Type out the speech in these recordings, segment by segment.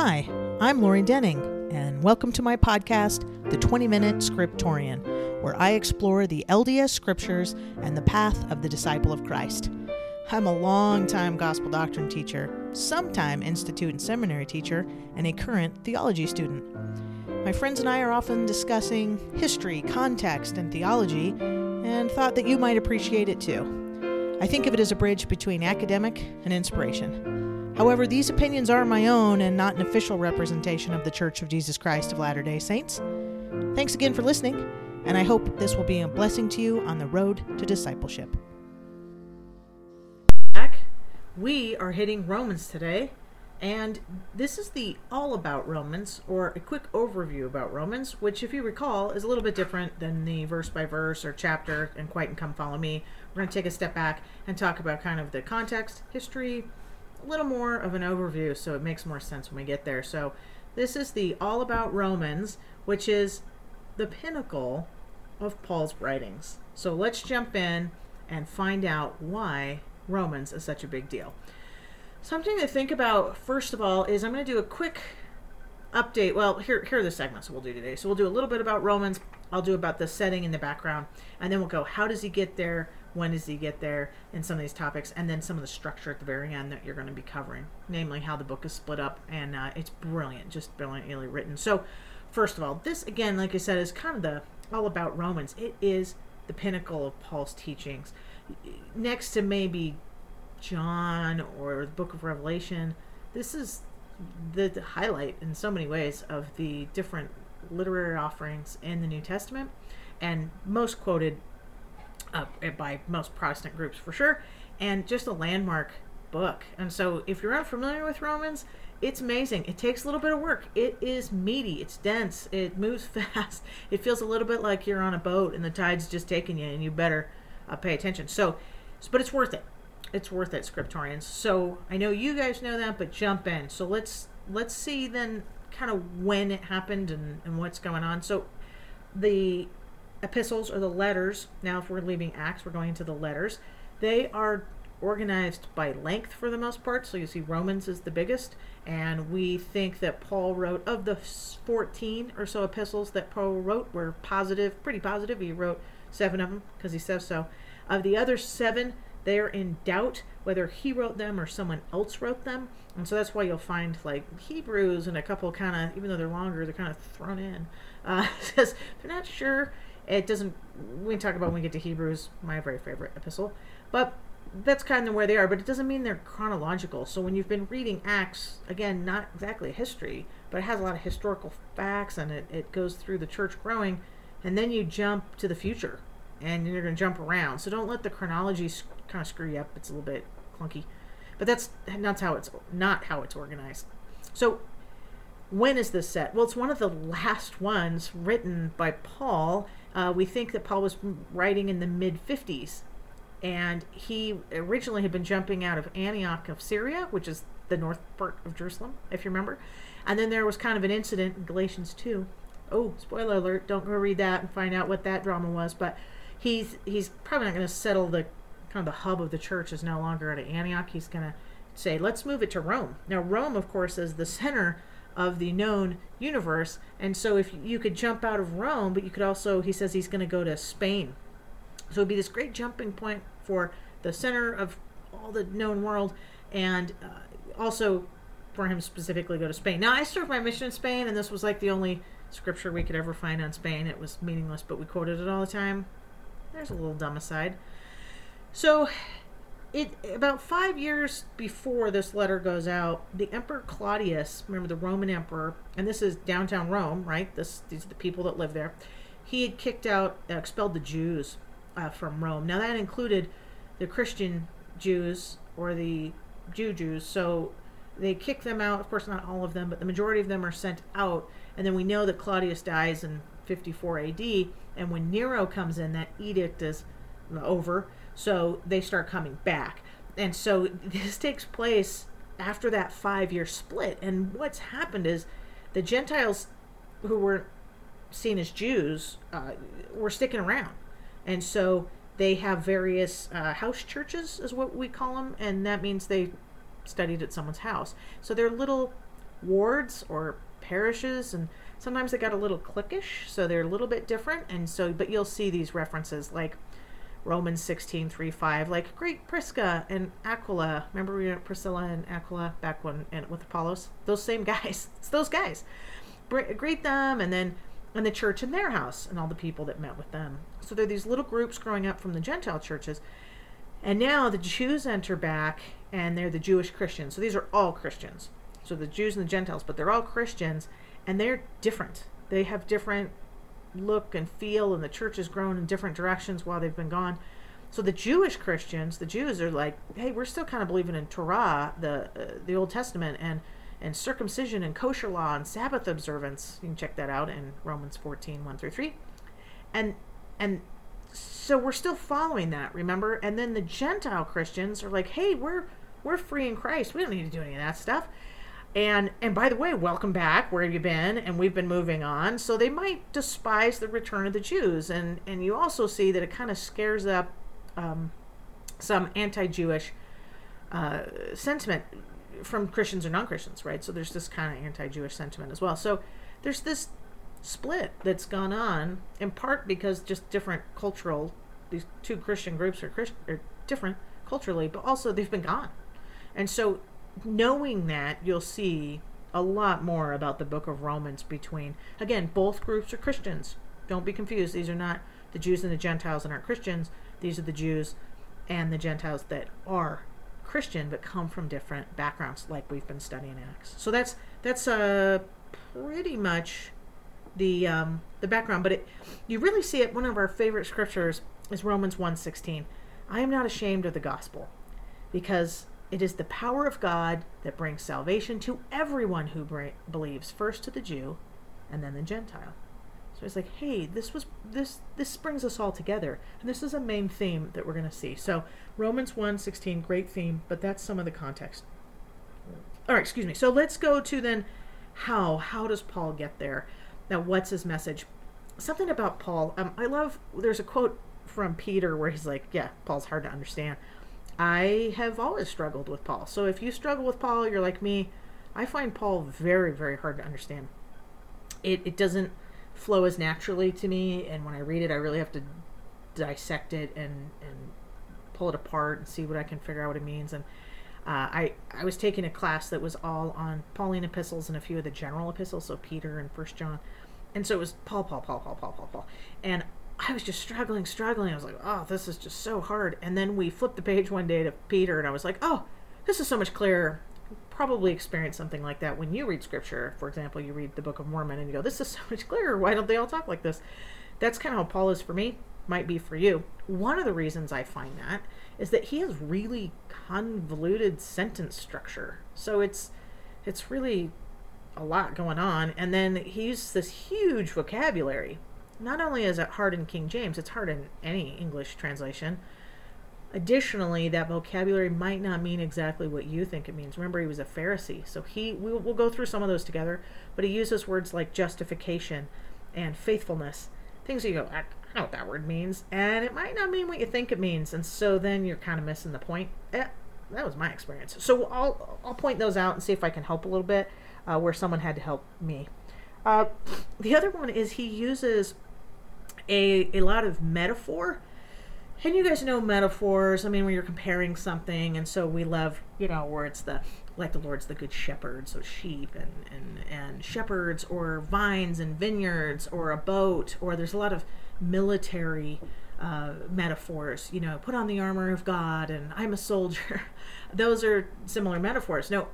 Hi, I'm Lori Denning, and welcome to my podcast, The 20 Minute Scriptorian, where I explore the LDS scriptures and the path of the disciple of Christ. I'm a long-time gospel doctrine teacher, sometime institute and seminary teacher, and a current theology student. My friends and I are often discussing history, context, and theology, and thought that you might appreciate it too. I think of it as a bridge between academic and inspiration. However, these opinions are my own and not an official representation of the Church of Jesus Christ of Latter day Saints. Thanks again for listening, and I hope this will be a blessing to you on the road to discipleship. We are hitting Romans today, and this is the all about Romans, or a quick overview about Romans, which, if you recall, is a little bit different than the verse by verse or chapter and quite and come follow me. We're going to take a step back and talk about kind of the context, history, a little more of an overview so it makes more sense when we get there. So, this is the all about Romans, which is the pinnacle of Paul's writings. So, let's jump in and find out why Romans is such a big deal. Something to think about, first of all, is I'm going to do a quick update. Well, here, here are the segments we'll do today. So, we'll do a little bit about Romans, I'll do about the setting in the background, and then we'll go how does he get there? When does he get there in some of these topics and then some of the structure at the very end that you're going to be covering namely how the book is split up and uh, it's brilliant just brilliantly written. So first of all this again like i said is kind of the all about romans. It is the pinnacle of paul's teachings. Next to maybe john or the book of revelation this is the, the highlight in so many ways of the different literary offerings in the new testament and most quoted uh, by most Protestant groups for sure, and just a landmark book. And so, if you're unfamiliar with Romans, it's amazing. It takes a little bit of work. It is meaty. It's dense. It moves fast. It feels a little bit like you're on a boat and the tide's just taking you, and you better uh, pay attention. So, but it's worth it. It's worth it, scriptorians. So I know you guys know that, but jump in. So let's let's see then kind of when it happened and, and what's going on. So the epistles or the letters, now if we're leaving Acts, we're going into the letters, they are organized by length for the most part. So you see Romans is the biggest, and we think that Paul wrote of the 14 or so epistles that Paul wrote were positive, pretty positive. He wrote seven of them because he says so. Of the other seven, they are in doubt whether he wrote them or someone else wrote them. And so that's why you'll find like Hebrews and a couple kind of, even though they're longer, they're kind of thrown in. Uh, because they're not sure it doesn't. We talk about when we get to Hebrews, my very favorite epistle, but that's kind of where they are. But it doesn't mean they're chronological. So when you've been reading Acts, again, not exactly history, but it has a lot of historical facts and it, it goes through the church growing, and then you jump to the future, and you're going to jump around. So don't let the chronology kind of screw you up. It's a little bit clunky, but that's that's how it's not how it's organized. So when is this set? Well, it's one of the last ones written by Paul uh, we think that Paul was writing in the mid 50s, and he originally had been jumping out of Antioch of Syria, which is the north part of Jerusalem, if you remember. And then there was kind of an incident in Galatians 2. Oh, spoiler alert, don't go read that and find out what that drama was, but he's he's probably not going to settle the kind of the hub of the church is no longer at Antioch. He's going to say, let's move it to Rome. Now, Rome, of course, is the center of the known universe. And so if you could jump out of Rome, but you could also, he says he's going to go to Spain. So it'd be this great jumping point for the center of all the known world and uh, also for him specifically go to Spain. Now, I served my mission in Spain, and this was like the only scripture we could ever find on Spain. It was meaningless, but we quoted it all the time. There's a little dumb aside. So it about five years before this letter goes out, the Emperor Claudius, remember the Roman emperor, and this is downtown Rome, right? This these are the people that live there. He had kicked out, uh, expelled the Jews uh, from Rome. Now that included the Christian Jews or the Jew Jews. So they kick them out. Of course, not all of them, but the majority of them are sent out. And then we know that Claudius dies in 54 AD. And when Nero comes in, that edict is over so they start coming back. And so this takes place after that five year split. And what's happened is the Gentiles who were seen as Jews uh, were sticking around. And so they have various uh, house churches, is what we call them. And that means they studied at someone's house. So they're little wards or parishes, and sometimes they got a little cliquish, so they're a little bit different. And so, but you'll see these references like Romans 16, 3, 5, like great Prisca and Aquila. Remember we went Priscilla and Aquila back when and with Apollos? Those same guys. It's those guys. Greet them, and then and the church in their house and all the people that met with them. So there are these little groups growing up from the Gentile churches. And now the Jews enter back and they're the Jewish Christians. So these are all Christians. So the Jews and the Gentiles, but they're all Christians and they're different. They have different look and feel, and the church has grown in different directions while they've been gone. So the Jewish Christians, the Jews are like, hey, we're still kind of believing in Torah, the uh, the Old Testament, and and circumcision and kosher law and Sabbath observance. You can check that out in Romans 14, 1 through 3. And and so we're still following that, remember? And then the Gentile Christians are like, hey, we're we're free in Christ. We don't need to do any of that stuff. And and by the way, welcome back. Where have you been? And we've been moving on. So they might despise the return of the Jews. And and you also see that it kind of scares up um, some anti-Jewish uh, sentiment from Christians or non-Christians, right? So there's this kind of anti-Jewish sentiment as well. So there's this split that's gone on in part because just different cultural these two Christian groups are are different culturally, but also they've been gone. And so knowing that, you'll see a lot more about the book of Romans between, again, both groups are Christians. Don't be confused. These are not the Jews and the Gentiles and aren't Christians. These are the Jews and the Gentiles that are Christian but come from different backgrounds, like we've been studying Acts. So that's that's uh, pretty much the um, the background. But it, you really see it. One of our favorite scriptures is Romans 1.16. I am not ashamed of the gospel, because it is the power of God that brings salvation to everyone who bra- believes, first to the Jew and then the Gentile. So it's like, hey, this was this this brings us all together. And this is a main theme that we're going to see. So Romans 1:16 great theme, but that's some of the context. All right, excuse me. So let's go to then how how does Paul get there? Now, what's his message? Something about Paul. Um, I love there's a quote from Peter where he's like, yeah, Paul's hard to understand. I have always struggled with Paul. So if you struggle with Paul, you're like me. I find Paul very, very hard to understand. It, it doesn't flow as naturally to me, and when I read it, I really have to dissect it and, and pull it apart and see what I can figure out what it means. And uh, I I was taking a class that was all on Pauline epistles and a few of the general epistles, so Peter and First John, and so it was Paul, Paul, Paul, Paul, Paul, Paul, Paul, and I was just struggling, struggling. I was like, oh, this is just so hard. And then we flipped the page one day to Peter, and I was like, oh, this is so much clearer. Probably experience something like that when you read scripture. For example, you read the Book of Mormon and you go, this is so much clearer. Why don't they all talk like this? That's kind of how Paul is for me, might be for you. One of the reasons I find that is that he has really convoluted sentence structure. So it's it's really a lot going on and then he uses this huge vocabulary not only is it hard in King James, it's hard in any English translation. Additionally, that vocabulary might not mean exactly what you think it means. Remember, he was a Pharisee, so he we'll, we'll go through some of those together. But he uses words like justification and faithfulness, things that you go, I, I know what that word means, and it might not mean what you think it means, and so then you're kind of missing the point. Eh, that was my experience. So I'll I'll point those out and see if I can help a little bit uh, where someone had to help me. Uh, the other one is he uses a, a lot of metaphor. And you guys know metaphors. I mean, when you're comparing something, and so we love, you know, where it's the like the Lord's the good shepherd, so sheep and and and shepherds, or vines and vineyards, or a boat, or there's a lot of military uh, metaphors. You know, put on the armor of God, and I'm a soldier. Those are similar metaphors. No,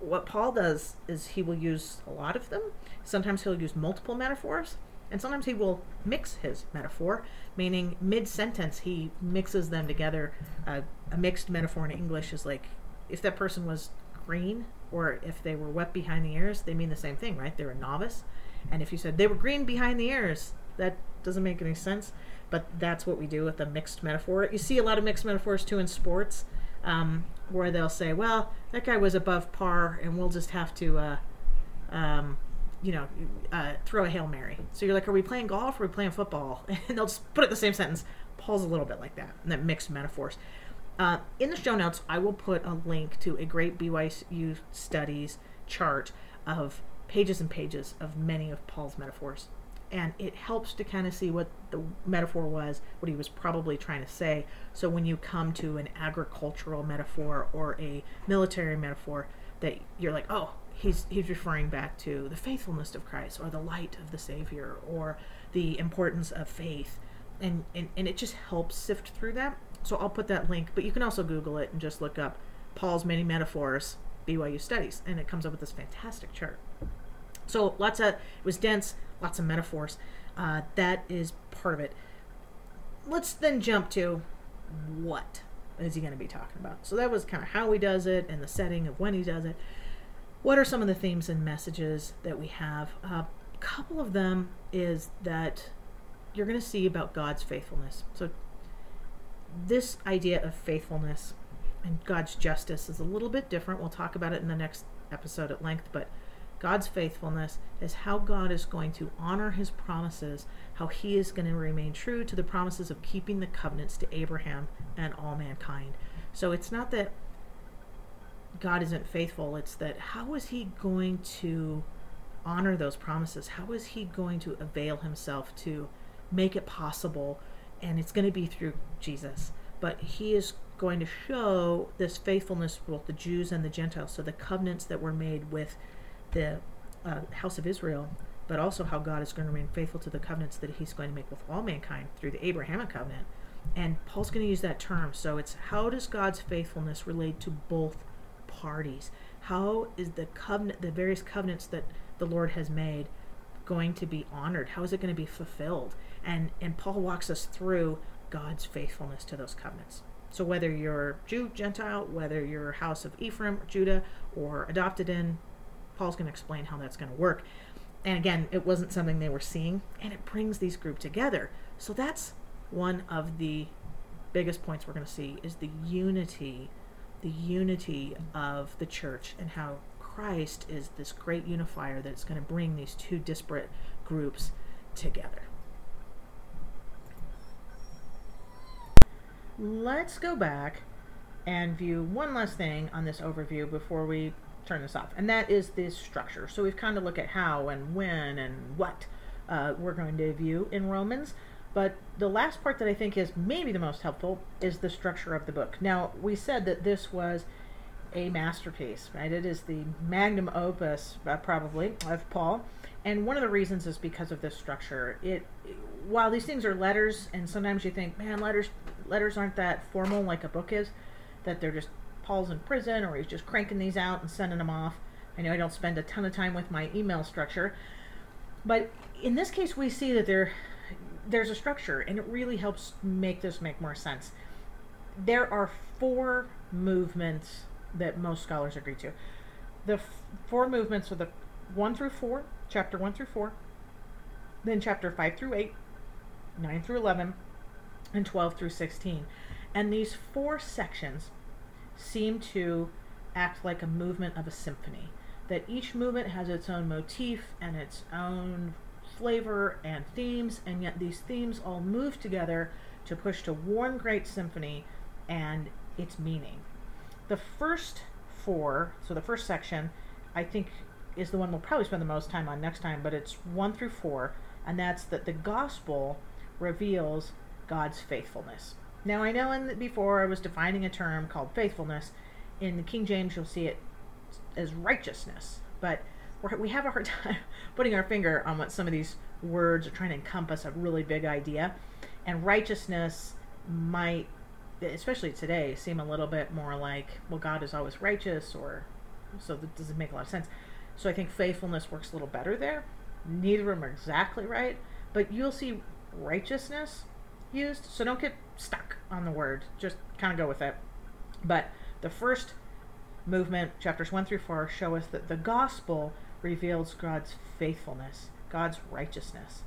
what Paul does is he will use a lot of them. Sometimes he'll use multiple metaphors. And sometimes he will mix his metaphor, meaning mid sentence he mixes them together. Uh, a mixed metaphor in English is like if that person was green or if they were wet behind the ears, they mean the same thing, right? They're a novice. And if you said they were green behind the ears, that doesn't make any sense. But that's what we do with a mixed metaphor. You see a lot of mixed metaphors too in sports, um, where they'll say, "Well, that guy was above par, and we'll just have to." Uh, um, you know, uh, throw a Hail Mary. So you're like, are we playing golf or are we playing football? And they'll just put it in the same sentence. Paul's a little bit like that, and that mixed metaphors. Uh, in the show notes, I will put a link to a great BYU studies chart of pages and pages of many of Paul's metaphors. And it helps to kind of see what the metaphor was, what he was probably trying to say. So when you come to an agricultural metaphor or a military metaphor, that you're like, oh, he's he's referring back to the faithfulness of Christ or the light of the Savior or the importance of faith. And, and, and it just helps sift through that. So I'll put that link, but you can also Google it and just look up Paul's many metaphors, BYU studies, and it comes up with this fantastic chart. So lots of it was dense, lots of metaphors. Uh, that is part of it. Let's then jump to what is he going to be talking about? So that was kind of how he does it and the setting of when he does it. What are some of the themes and messages that we have? Uh, a couple of them is that you're going to see about God's faithfulness. So, this idea of faithfulness and God's justice is a little bit different. We'll talk about it in the next episode at length, but God's faithfulness is how God is going to honor his promises, how he is going to remain true to the promises of keeping the covenants to Abraham and all mankind. So, it's not that God isn't faithful. It's that how is he going to honor those promises? How is he going to avail himself to make it possible? And it's going to be through Jesus. But he is going to show this faithfulness to both the Jews and the Gentiles. So the covenants that were made with the uh, house of Israel, but also how God is going to remain faithful to the covenants that he's going to make with all mankind through the Abrahamic covenant. And Paul's going to use that term. So it's how does God's faithfulness relate to both parties? How is the covenant, the various covenants that the Lord has made, going to be honored? How is it going to be fulfilled? And and Paul walks us through God's faithfulness to those covenants. So whether you're Jew, Gentile, whether you're house of Ephraim, Judah, or adopted in, Paul's going to explain how that's going to work. And again, it wasn't something they were seeing, and it brings these group together. So that's one of the biggest points we're going to see is the unity the unity of the church and how Christ is this great unifier that's going to bring these two disparate groups together. Let's go back and view one last thing on this overview before we turn this off, and that is this structure. So we've kind of looked at how and when and what uh, we're going to view in Romans. But the last part that I think is maybe the most helpful is the structure of the book. Now, we said that this was a masterpiece, right? It is the magnum opus, uh, probably, of Paul. And one of the reasons is because of this structure. It, while these things are letters, and sometimes you think, man, letters, letters aren't that formal like a book is, that they're just Paul's in prison or he's just cranking these out and sending them off. I know I don't spend a ton of time with my email structure, but in this case, we see that there there's a structure, and it really helps make this make more sense. There are four movements that most scholars agree to. The f- four movements are the 1 through 4, chapter 1 through 4, then chapter 5 through 8, 9 through 11, and 12 through 16. And these four sections seem to act like a movement of a symphony. That each movement has its own motif and its own flavor and themes, and yet these themes all move together to push to one great symphony and its meaning. The first four, so the first section, I think is the one we'll probably spend the most time on next time, but it's one through four, and that's that the gospel reveals God's faithfulness. Now, I know in the, before I was defining a term called faithfulness. In the King James, you'll see it as righteousness, but we have a hard time putting our finger on what some of these words are trying to encompass a really big idea. And righteousness might, especially today, seem a little bit more like, well, God is always righteous, or so that doesn't make a lot of sense. So I think faithfulness works a little better there. Neither of them are exactly right, but you'll see righteousness used. So don't get stuck on the word, just kind of go with it. But the first movement, chapters 1 through 4, show us that the gospel reveals God's faithfulness, God's righteousness.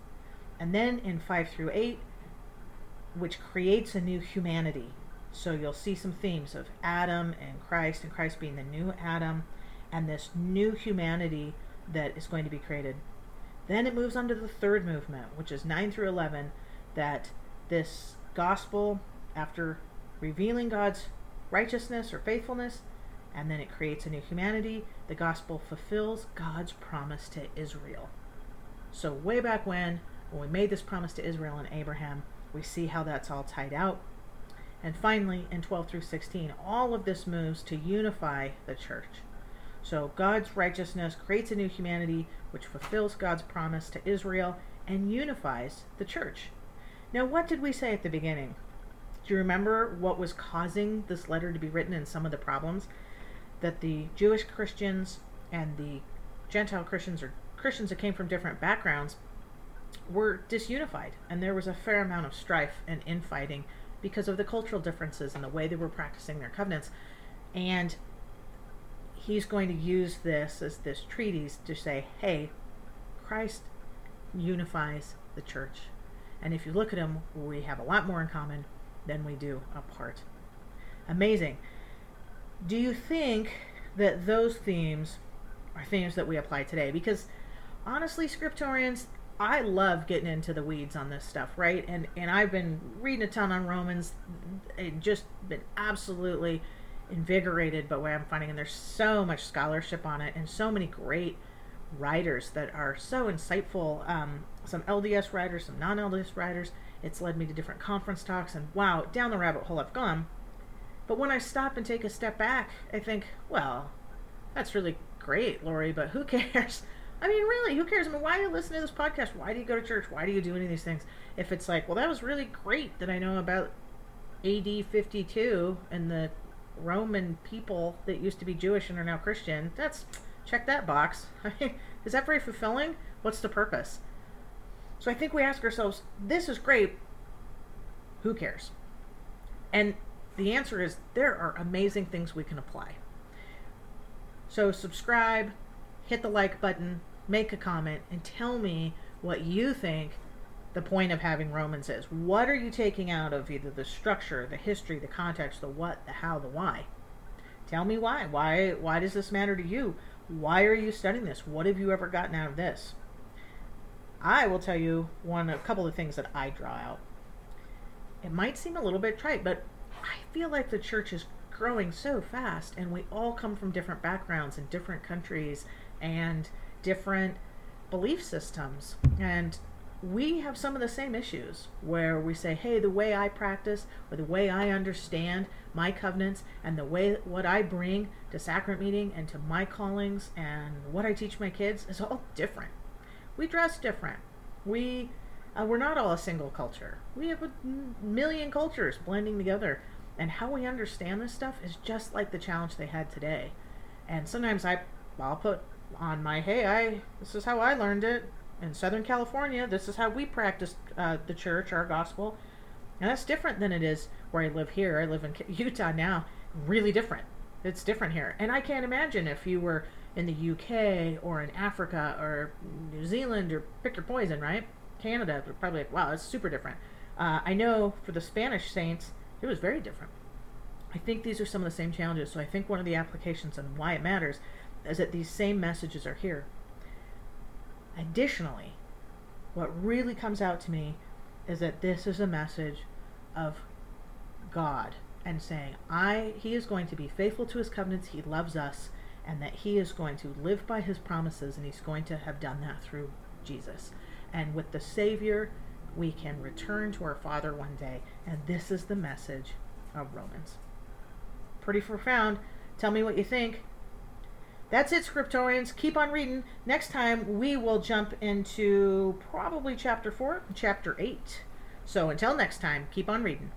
And then in 5 through 8, which creates a new humanity. So you'll see some themes of Adam and Christ, and Christ being the new Adam, and this new humanity that is going to be created. Then it moves on to the third movement, which is 9 through 11, that this gospel, after revealing God's righteousness or faithfulness, and then it creates a new humanity. The gospel fulfills God's promise to Israel. So, way back when, when we made this promise to Israel and Abraham, we see how that's all tied out. And finally, in 12 through 16, all of this moves to unify the church. So, God's righteousness creates a new humanity which fulfills God's promise to Israel and unifies the church. Now, what did we say at the beginning? Do you remember what was causing this letter to be written and some of the problems? That the Jewish Christians and the Gentile Christians or Christians that came from different backgrounds were disunified, and there was a fair amount of strife and infighting because of the cultural differences and the way they were practicing their covenants. And he's going to use this as this treatise to say, hey, Christ unifies the church. And if you look at him, we have a lot more in common than we do apart. Amazing. Do you think that those themes are themes that we apply today? Because honestly, scriptorians, I love getting into the weeds on this stuff, right? And and I've been reading a ton on Romans, and just been absolutely invigorated by what I'm finding. And there's so much scholarship on it, and so many great writers that are so insightful. Um, some LDS writers, some non-LDS writers. It's led me to different conference talks, and wow, down the rabbit hole I've gone. But when I stop and take a step back, I think, well, that's really great, Lori, but who cares? I mean, really, who cares? I mean, why do you listen to this podcast? Why do you go to church? Why do you do any of these things? If it's like, well, that was really great that I know about AD 52 and the Roman people that used to be Jewish and are now Christian, that's check that box. I mean, is that very fulfilling? What's the purpose? So I think we ask ourselves, this is great. Who cares? And the answer is there are amazing things we can apply. So subscribe, hit the like button, make a comment, and tell me what you think the point of having Romans is. What are you taking out of either the structure, the history, the context, the what, the how, the why? Tell me why. Why why does this matter to you? Why are you studying this? What have you ever gotten out of this? I will tell you one a couple of things that I draw out. It might seem a little bit trite, but I feel like the church is growing so fast and we all come from different backgrounds and different countries and different belief systems. And we have some of the same issues where we say, hey, the way I practice or the way I understand my covenants and the way what I bring to sacrament meeting and to my callings and what I teach my kids is all different. We dress different. We uh, we're not all a single culture. We have a million cultures blending together, and how we understand this stuff is just like the challenge they had today. And sometimes I I'll put on my hey I this is how I learned it in Southern California. This is how we practice uh, the church, our gospel, and that's different than it is where I live here. I live in Utah now. Really different. It's different here, and I can't imagine if you were in the UK or in Africa or New Zealand or pick your poison, right? Canada, are probably like, wow, it's super different. Uh, I know for the Spanish saints, it was very different. I think these are some of the same challenges. So I think one of the applications and why it matters is that these same messages are here. Additionally, what really comes out to me is that this is a message of God and saying, I he is going to be faithful to his covenants, he loves us, and that he is going to live by his promises and he's going to have done that through Jesus. And with the Savior, we can return to our Father one day. And this is the message of Romans. Pretty profound. Tell me what you think. That's it, scriptorians. Keep on reading. Next time, we will jump into probably chapter 4, chapter 8. So until next time, keep on reading.